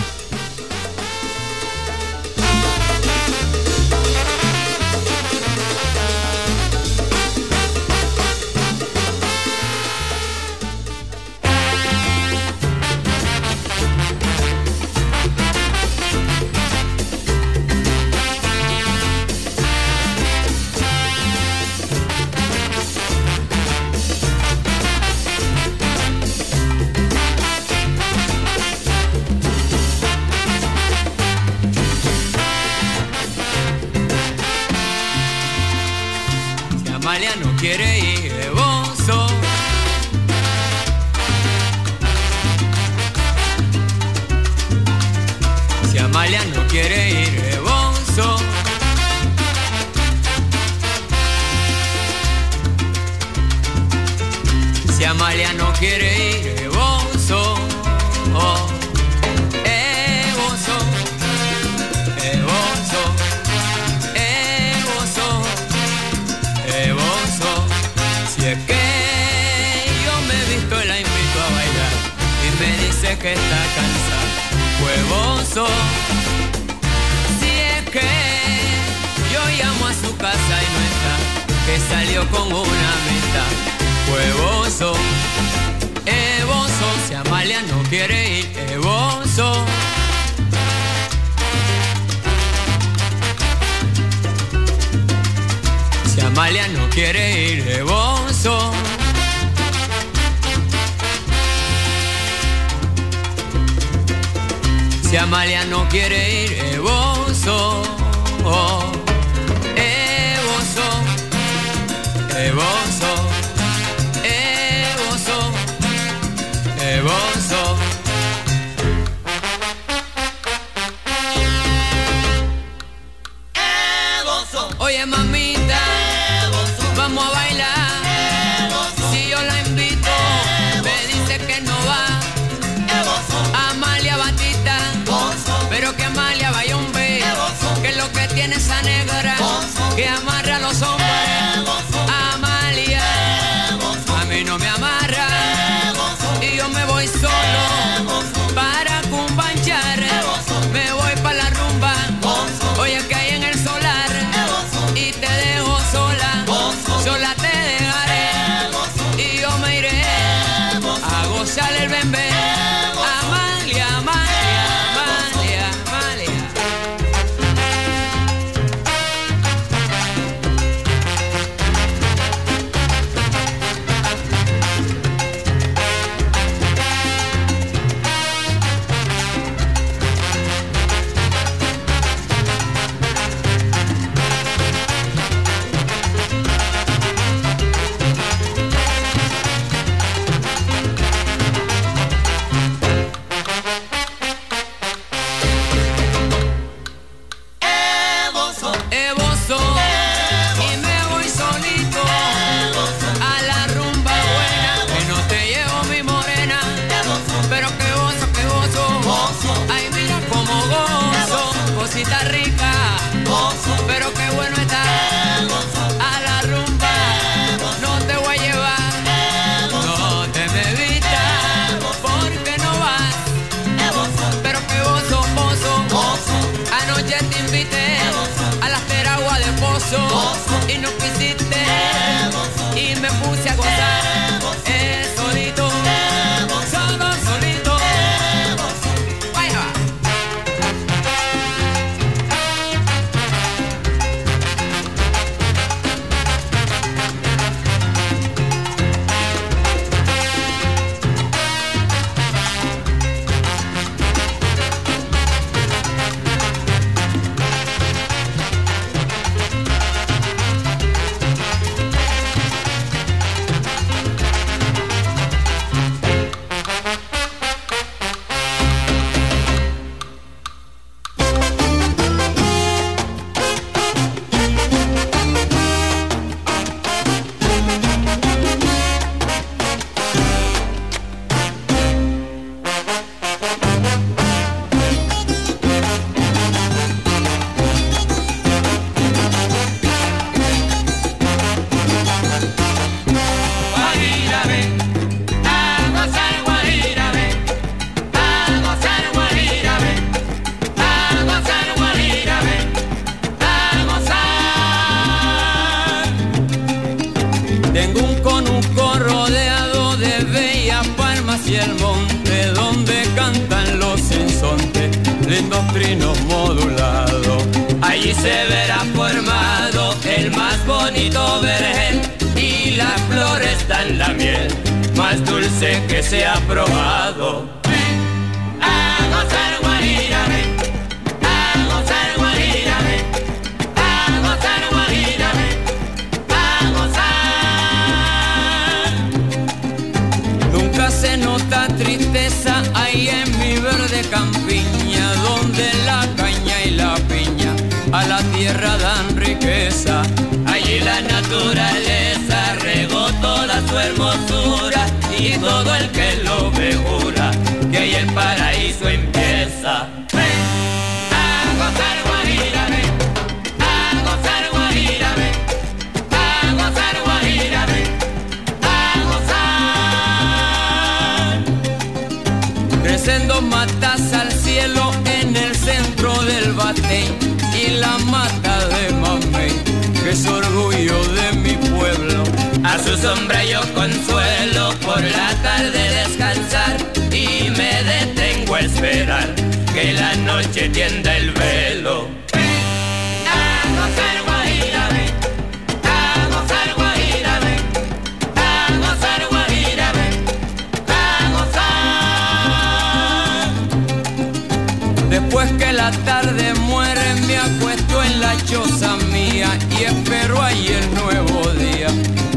La tarde muere me acuesto en la choza mía y espero ahí el nuevo día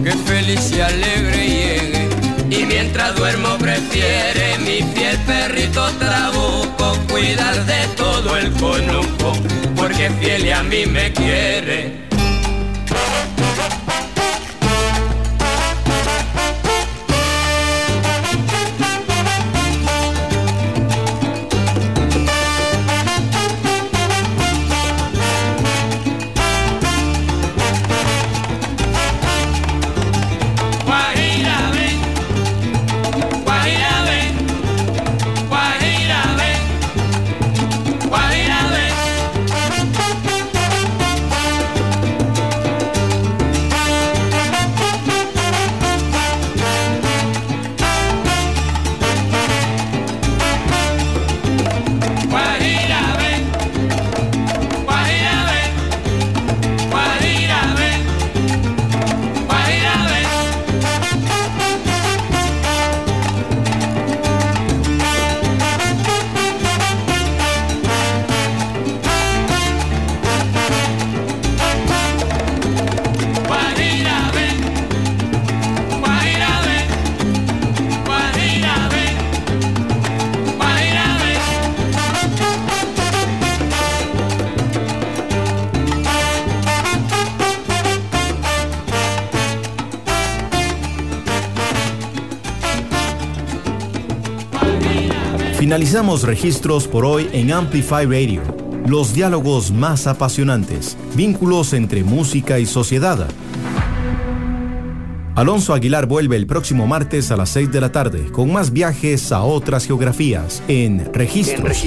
que feliz y alegre llegue. Y mientras duermo prefiere mi fiel perrito trabuco cuidar de todo el conuco porque fiel y a mí me quiere. Finalizamos registros por hoy en Amplify Radio. Los diálogos más apasionantes, vínculos entre música y sociedad. Alonso Aguilar vuelve el próximo martes a las 6 de la tarde con más viajes a otras geografías en Registros.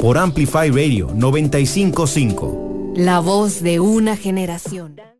Por Amplify Radio 955. La voz de una generación.